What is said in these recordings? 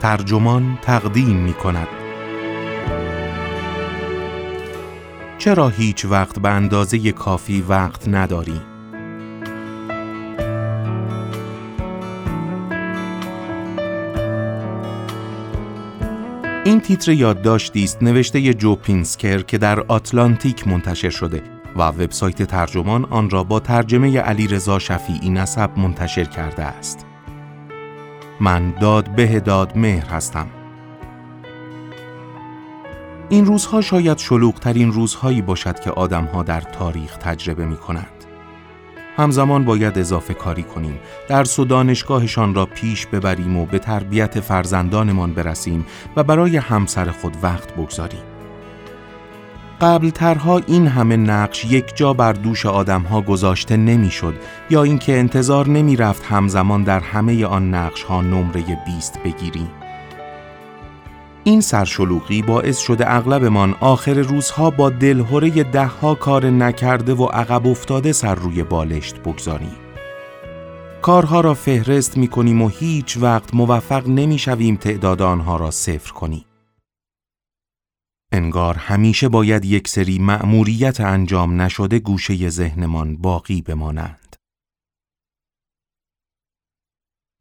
ترجمان تقدیم می کند چرا هیچ وقت به اندازه کافی وقت نداری؟ تیتر یادداشتی است نوشته جو پینسکر که در آتلانتیک منتشر شده و وبسایت ترجمان آن را با ترجمه علی رضا شفیعی نسب منتشر کرده است. من داد به داد مهر هستم. این روزها شاید شلوغترین روزهایی باشد که آدمها در تاریخ تجربه می کنند. همزمان باید اضافه کاری کنیم. درس و دانشگاهشان را پیش ببریم و به تربیت فرزندانمان برسیم و برای همسر خود وقت بگذاریم. قبل ترها این همه نقش یک جا بر دوش آدمها گذاشته نمی‌شد یا اینکه انتظار نمی رفت همزمان در همه آن نقش ها نمره 20 بگیریم. این سرشلوغی باعث شده اغلبمان آخر روزها با دلهوره دهها کار نکرده و عقب افتاده سر روی بالشت بگذاریم. کارها را فهرست می کنیم و هیچ وقت موفق نمی شویم تعداد آنها را صفر کنیم. انگار همیشه باید یک سری مأموریت انجام نشده گوشه ذهنمان باقی بمانند.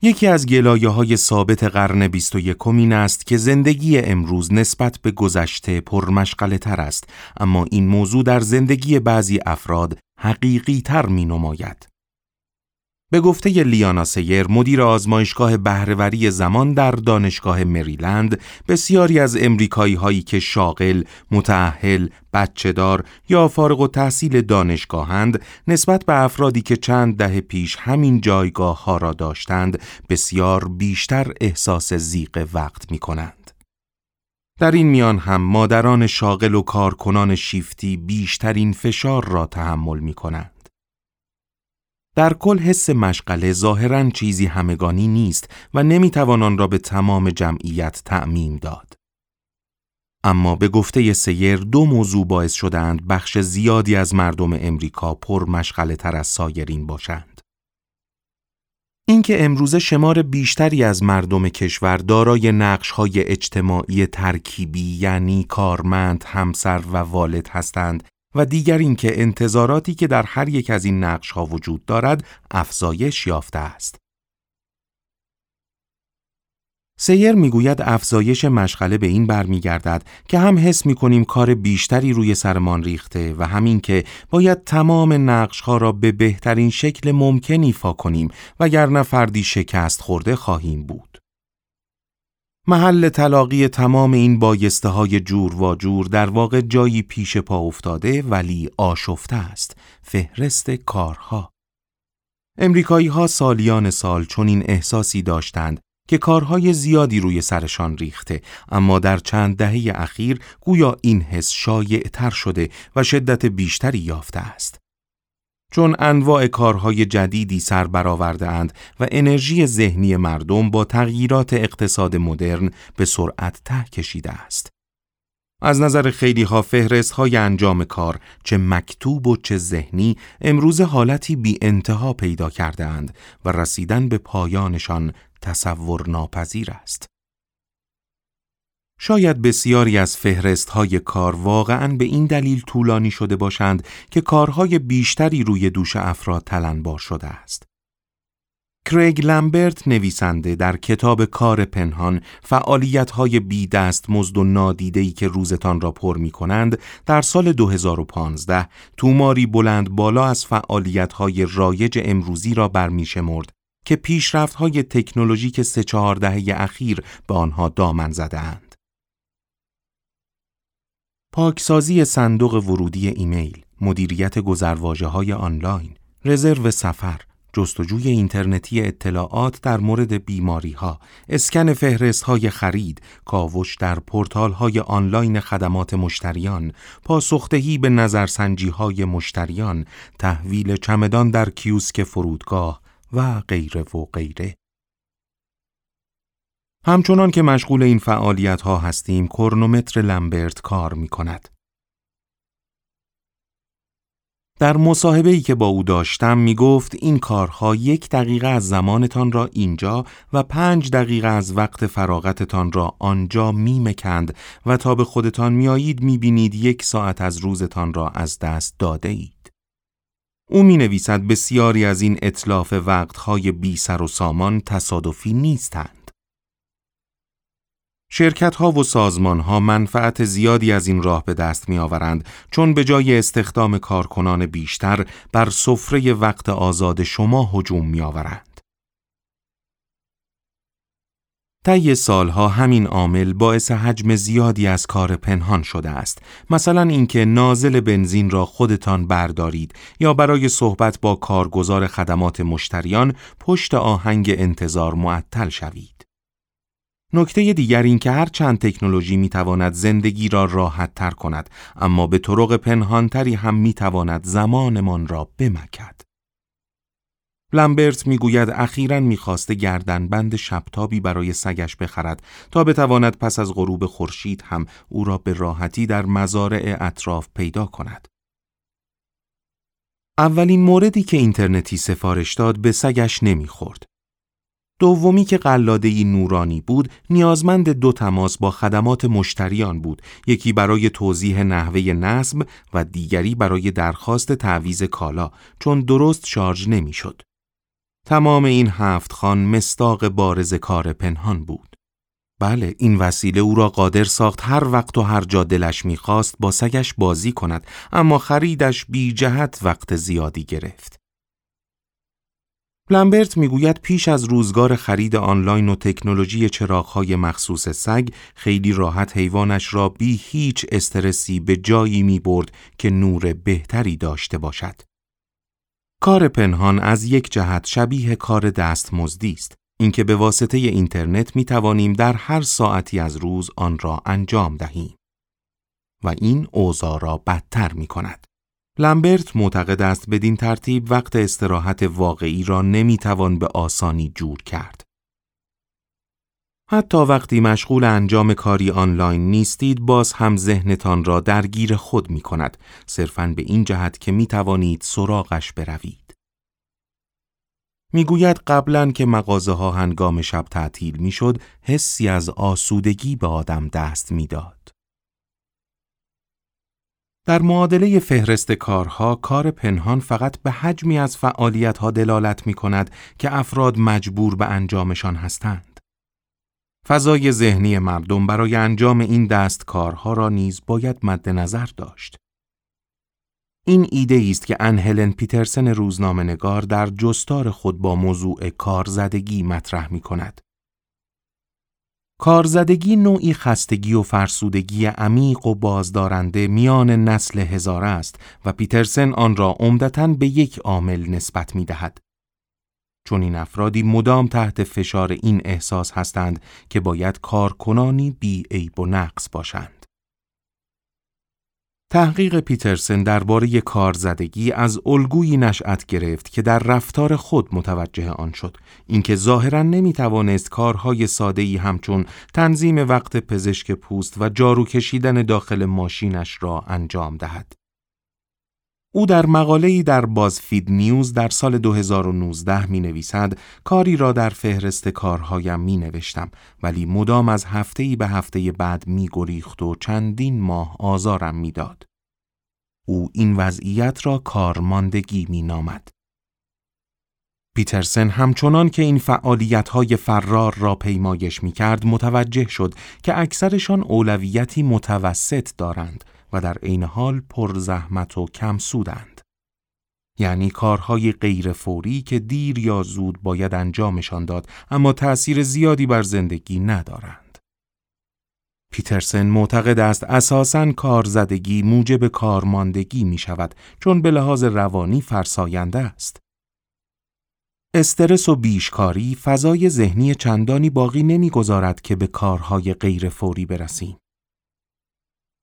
یکی از گلایه های ثابت قرن بیست و یکم است که زندگی امروز نسبت به گذشته پرمشغله تر است اما این موضوع در زندگی بعضی افراد حقیقی تر می نماید. به گفته لیانا سیر مدیر آزمایشگاه بهرهوری زمان در دانشگاه مریلند بسیاری از امریکایی هایی که شاغل، متعهل، بچهدار یا فارغ و تحصیل دانشگاهند نسبت به افرادی که چند دهه پیش همین جایگاه ها را داشتند بسیار بیشتر احساس زیق وقت می کنند. در این میان هم مادران شاغل و کارکنان شیفتی بیشترین فشار را تحمل می کنند. در کل حس مشغله ظاهرا چیزی همگانی نیست و نمی‌توان آن را به تمام جمعیت تعمیم داد. اما به گفته سیر دو موضوع باعث شدند بخش زیادی از مردم امریکا پر مشغله تر از سایرین باشند. اینکه امروزه شمار بیشتری از مردم کشور دارای نقش‌های اجتماعی ترکیبی یعنی کارمند، همسر و والد هستند و دیگر اینکه انتظاراتی که در هر یک از این نقش ها وجود دارد افزایش یافته است. سیر می‌گوید افزایش مشغله به این برمیگردد که هم حس می کنیم کار بیشتری روی سرمان ریخته و همین که باید تمام نقش ها را به بهترین شکل ممکن ایفا کنیم وگرنه فردی شکست خورده خواهیم بود. محل تلاقی تمام این بایسته های جور و جور در واقع جایی پیش پا افتاده ولی آشفته است. فهرست کارها. امریکایی ها سالیان سال چون این احساسی داشتند که کارهای زیادی روی سرشان ریخته اما در چند دهه اخیر گویا این حس شایع تر شده و شدت بیشتری یافته است. چون انواع کارهای جدیدی سر برآورده اند و انرژی ذهنی مردم با تغییرات اقتصاد مدرن به سرعت ته کشیده است. از نظر خیلی ها فهرست های انجام کار چه مکتوب و چه ذهنی امروز حالتی بی انتها پیدا کرده اند و رسیدن به پایانشان تصور ناپذیر است. شاید بسیاری از فهرست های کار واقعا به این دلیل طولانی شده باشند که کارهای بیشتری روی دوش افراد تلنبار شده است. کریگ لمبرت نویسنده در کتاب کار پنهان فعالیت های بی دست مزد و نادیدهی که روزتان را پر می کنند در سال 2015 توماری بلند بالا از فعالیت های رایج امروزی را برمیشمرد که پیشرفت های تکنولوژیک سه چهار دهه اخیر به آنها دامن زده‌اند. پاکسازی صندوق ورودی ایمیل، مدیریت گذرواژه های آنلاین، رزرو سفر، جستجوی اینترنتی اطلاعات در مورد بیماری ها، اسکن فهرست های خرید، کاوش در پورتال های آنلاین خدمات مشتریان، پاسخ‌دهی به نظرسنجی های مشتریان، تحویل چمدان در کیوسک فرودگاه و غیره و غیره. همچنان که مشغول این فعالیت ها هستیم کرونومتر لمبرت کار می کند. در مصاحبه که با او داشتم می گفت این کارها یک دقیقه از زمانتان را اینجا و پنج دقیقه از وقت فراغتتان را آنجا می مکند و تا به خودتان میایید می بینید یک ساعت از روزتان را از دست داده اید. او می نویسد بسیاری از این اطلاف وقتهای بی سر و سامان تصادفی نیستند. شرکت ها و سازمان ها منفعت زیادی از این راه به دست می آورند چون به جای استخدام کارکنان بیشتر بر سفره وقت آزاد شما هجوم می آورند. طی سالها همین عامل باعث حجم زیادی از کار پنهان شده است مثلا اینکه نازل بنزین را خودتان بردارید یا برای صحبت با کارگزار خدمات مشتریان پشت آهنگ انتظار معطل شوید نکته دیگر این که هر چند تکنولوژی می تواند زندگی را راحت تر کند اما به طرق پنهانتری هم می تواند زمانمان را بمکد. لمبرت می‌گوید اخیرا می‌خواسته گردن بند شبتابی برای سگش بخرد تا بتواند پس از غروب خورشید هم او را به راحتی در مزارع اطراف پیدا کند. اولین موردی که اینترنتی سفارش داد به سگش نمی‌خورد. دومی که قلاده نورانی بود نیازمند دو تماس با خدمات مشتریان بود یکی برای توضیح نحوه نصب و دیگری برای درخواست تعویز کالا چون درست شارژ نمی‌شد. تمام این هفت خان مستاق بارز کار پنهان بود. بله این وسیله او را قادر ساخت هر وقت و هر جا دلش می‌خواست با سگش بازی کند اما خریدش بی جهت وقت زیادی گرفت. لمبرت می‌گوید پیش از روزگار خرید آنلاین و تکنولوژی چراغهای مخصوص سگ خیلی راحت حیوانش را بی هیچ استرسی به جایی می برد که نور بهتری داشته باشد. کار پنهان از یک جهت شبیه کار دستمزدی است اینکه به واسطه اینترنت می توانیم در هر ساعتی از روز آن را انجام دهیم و این اوضاع را بدتر می کند. لمبرت معتقد است بدین ترتیب وقت استراحت واقعی را نمی‌توان به آسانی جور کرد. حتی وقتی مشغول انجام کاری آنلاین نیستید باز هم ذهنتان را درگیر خود می کند صرفاً به این جهت که می توانید سراغش بروید. می‌گوید قبلا که مغازه ها هنگام شب تعطیل می‌شد حسی از آسودگی به آدم دست می‌داد. در معادله فهرست کارها، کار پنهان فقط به حجمی از فعالیتها دلالت می کند که افراد مجبور به انجامشان هستند. فضای ذهنی مردم برای انجام این دست کارها را نیز باید مد نظر داشت. این ایده است که انهلن پیترسن روزنامه نگار در جستار خود با موضوع کارزدگی مطرح می کند. کارزدگی نوعی خستگی و فرسودگی عمیق و بازدارنده میان نسل هزاره است و پیترسن آن را عمدتا به یک عامل نسبت می دهد. چون این افرادی مدام تحت فشار این احساس هستند که باید کارکنانی بی عیب و نقص باشند. تحقیق پیترسن درباره کارزدگی از الگویی نشأت گرفت که در رفتار خود متوجه آن شد. اینکه ظاهرا نمی توانست کارهای ساده‌ای همچون تنظیم وقت پزشک پوست و جارو کشیدن داخل ماشینش را انجام دهد. او در مقاله‌ای در بازفید نیوز در سال 2019 می نویسد کاری را در فهرست کارهایم می نوشتم ولی مدام از هفته‌ای به هفته بعد می گریخت و چندین ماه آزارم می داد. او این وضعیت را کارماندگی می نامد. پیترسن همچنان که این فعالیت های فرار را پیمایش می کرد متوجه شد که اکثرشان اولویتی متوسط دارند و در عین حال پر زحمت و کم سودند. یعنی کارهای غیر فوری که دیر یا زود باید انجامشان داد اما تأثیر زیادی بر زندگی ندارند. پیترسن معتقد است اساساً کارزدگی موجب کارماندگی می شود چون به لحاظ روانی فرساینده است. استرس و بیشکاری فضای ذهنی چندانی باقی نمی‌گذارد که به کارهای غیر فوری برسیم.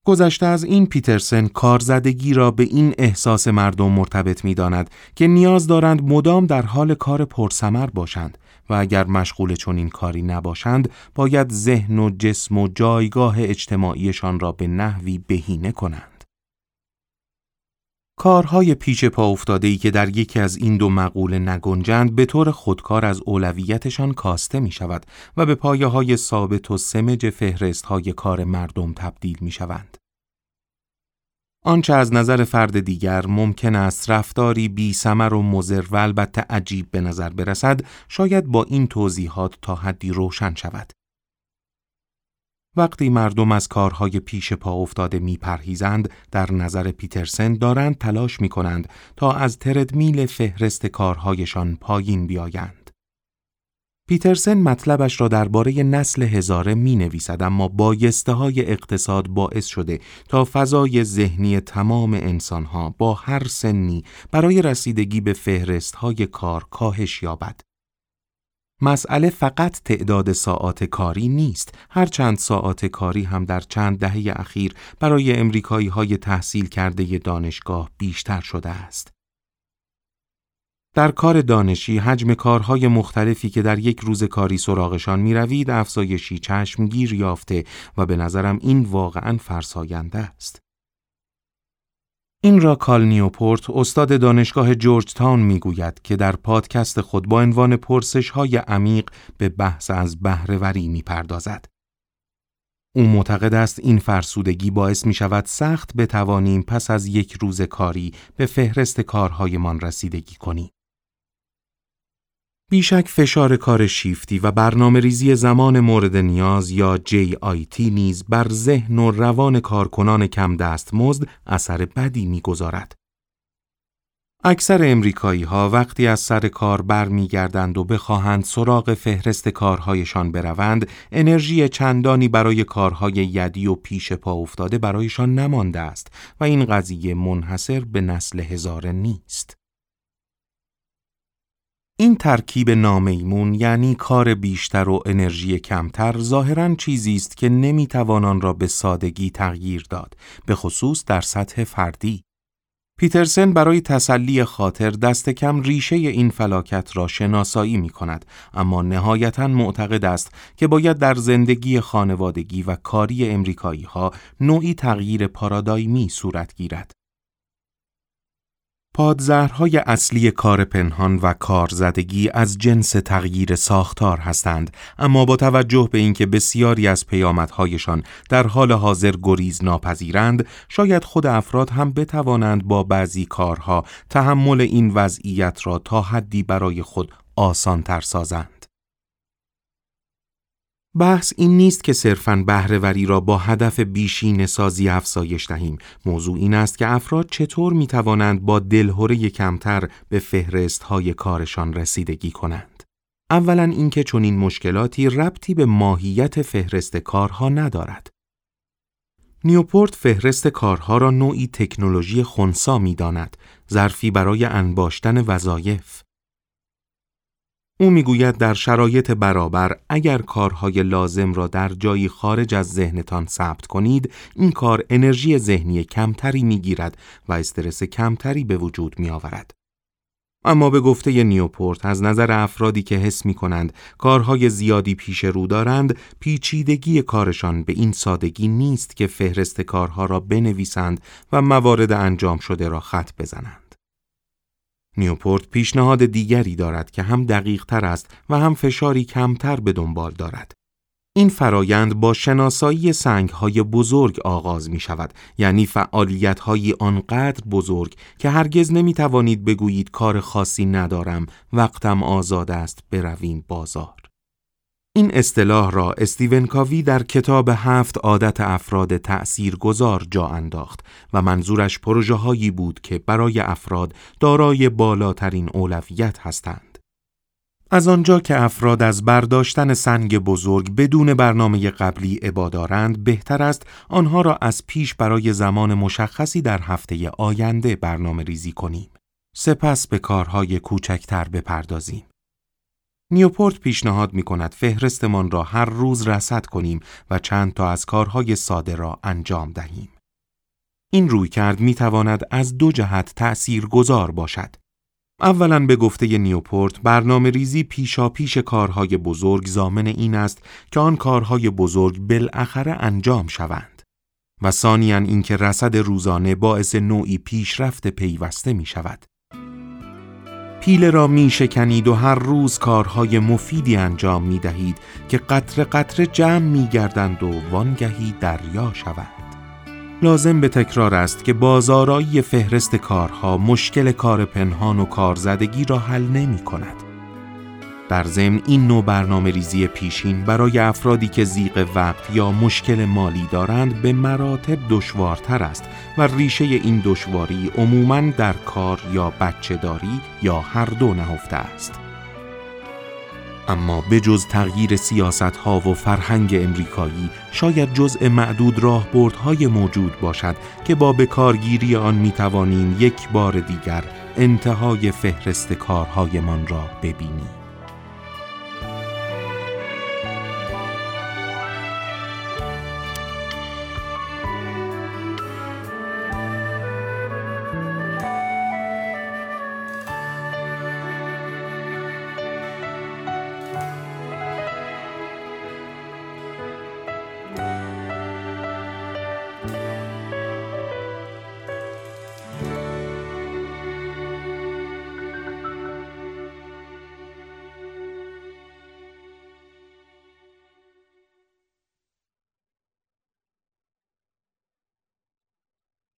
گذشته از این پیترسن کارزدگی را به این احساس مردم مرتبط می داند که نیاز دارند مدام در حال کار پرسمر باشند و اگر مشغول چنین کاری نباشند باید ذهن و جسم و جایگاه اجتماعیشان را به نحوی بهینه کنند. کارهای پیش پا افتاده ای که در یکی از این دو مقوله نگنجند به طور خودکار از اولویتشان کاسته می شود و به پایه های ثابت و سمج فهرست های کار مردم تبدیل می شوند. آنچه از نظر فرد دیگر ممکن است رفتاری بی سمر و مزر و البته عجیب به نظر برسد شاید با این توضیحات تا حدی روشن شود. وقتی مردم از کارهای پیش پا افتاده می پرهیزند، در نظر پیترسن دارند تلاش می کنند تا از تردمیل فهرست کارهایشان پایین بیایند. پیترسن مطلبش را درباره نسل هزاره می نویسد اما بایسته های اقتصاد باعث شده تا فضای ذهنی تمام انسانها با هر سنی برای رسیدگی به فهرست های کار کاهش یابد. مسئله فقط تعداد ساعات کاری نیست هرچند ساعات کاری هم در چند دهه اخیر برای امریکایی های تحصیل کرده دانشگاه بیشتر شده است. در کار دانشی حجم کارهای مختلفی که در یک روز کاری سراغشان می روید افزایشی چشمگیر یافته و به نظرم این واقعا فرساینده است. این را کال نیوپورت استاد دانشگاه جورج تاون می گوید که در پادکست خود با عنوان پرسش های عمیق به بحث از بهرهوری می پردازد. او معتقد است این فرسودگی باعث می شود سخت بتوانیم پس از یک روز کاری به فهرست کارهایمان رسیدگی کنیم. بیشک فشار کار شیفتی و برنامه ریزی زمان مورد نیاز یا تی نیز بر ذهن و روان کارکنان کم دست مزد اثر بدی می‌گذارد. اکثر امریکایی ها وقتی از سر کار برمیگردند و بخواهند سراغ فهرست کارهایشان بروند، انرژی چندانی برای کارهای یدی و پیش پا افتاده برایشان نمانده است و این قضیه منحصر به نسل هزاره نیست. این ترکیب نامیمون یعنی کار بیشتر و انرژی کمتر ظاهرا چیزی است که نمی‌توان آن را به سادگی تغییر داد به خصوص در سطح فردی. پیترسن برای تسلی خاطر دست کم ریشه این فلاکت را شناسایی می کند اما نهایتا معتقد است که باید در زندگی خانوادگی و کاری امریکایی ها نوعی تغییر پارادایمی صورت گیرد. پادزهرهای اصلی کار پنهان و کارزدگی از جنس تغییر ساختار هستند اما با توجه به اینکه بسیاری از پیامدهایشان در حال حاضر گریز ناپذیرند شاید خود افراد هم بتوانند با بعضی کارها تحمل این وضعیت را تا حدی برای خود آسان تر سازند. بحث این نیست که صرفاً بهرهوری را با هدف بیشین سازی افزایش دهیم. موضوع این است که افراد چطور می توانند با دلهوره کمتر به فهرست های کارشان رسیدگی کنند. اولا اینکه چنین مشکلاتی ربطی به ماهیت فهرست کارها ندارد. نیوپورت فهرست کارها را نوعی تکنولوژی خونسا می داند، ظرفی برای انباشتن وظایف. او می‌گوید در شرایط برابر اگر کارهای لازم را در جایی خارج از ذهنتان ثبت کنید این کار انرژی ذهنی کمتری می‌گیرد و استرس کمتری به وجود می آورد. اما به گفته نیوپورت از نظر افرادی که حس می کنند کارهای زیادی پیش رو دارند پیچیدگی کارشان به این سادگی نیست که فهرست کارها را بنویسند و موارد انجام شده را خط بزنند. نیوپورت پیشنهاد دیگری دارد که هم دقیق تر است و هم فشاری کمتر به دنبال دارد. این فرایند با شناسایی سنگ های بزرگ آغاز می شود یعنی فعالیت های آنقدر بزرگ که هرگز نمی توانید بگویید کار خاصی ندارم وقتم آزاد است برویم بازار این اصطلاح را استیون کاوی در کتاب هفت عادت افراد تأثیر گذار جا انداخت و منظورش پروژه هایی بود که برای افراد دارای بالاترین اولویت هستند. از آنجا که افراد از برداشتن سنگ بزرگ بدون برنامه قبلی عبادارند بهتر است آنها را از پیش برای زمان مشخصی در هفته آینده برنامه ریزی کنیم. سپس به کارهای کوچکتر بپردازیم. نیوپورت پیشنهاد می کند فهرستمان را هر روز رصد کنیم و چند تا از کارهای ساده را انجام دهیم. این روی کرد می تواند از دو جهت تأثیر گذار باشد. اولا به گفته نیوپورت برنامه ریزی پیشا پیش کارهای بزرگ زامن این است که آن کارهای بزرگ بالاخره انجام شوند. و ثانیا اینکه رصد روزانه باعث نوعی پیشرفت پیوسته می شود. پیله را می شکنید و هر روز کارهای مفیدی انجام می دهید که قطر قطر جمع می گردند و وانگهی دریا شود. لازم به تکرار است که بازارایی فهرست کارها مشکل کار پنهان و کارزدگی را حل نمی کند. در ضمن این نوع برنامه ریزی پیشین برای افرادی که زیق وقت یا مشکل مالی دارند به مراتب دشوارتر است و ریشه این دشواری عموماً در کار یا بچه داری یا هر دو نهفته است. اما به جز تغییر سیاست ها و فرهنگ امریکایی شاید جزء معدود راهبردهای موجود باشد که با بکارگیری آن می توانیم یک بار دیگر انتهای فهرست کارهایمان را ببینیم.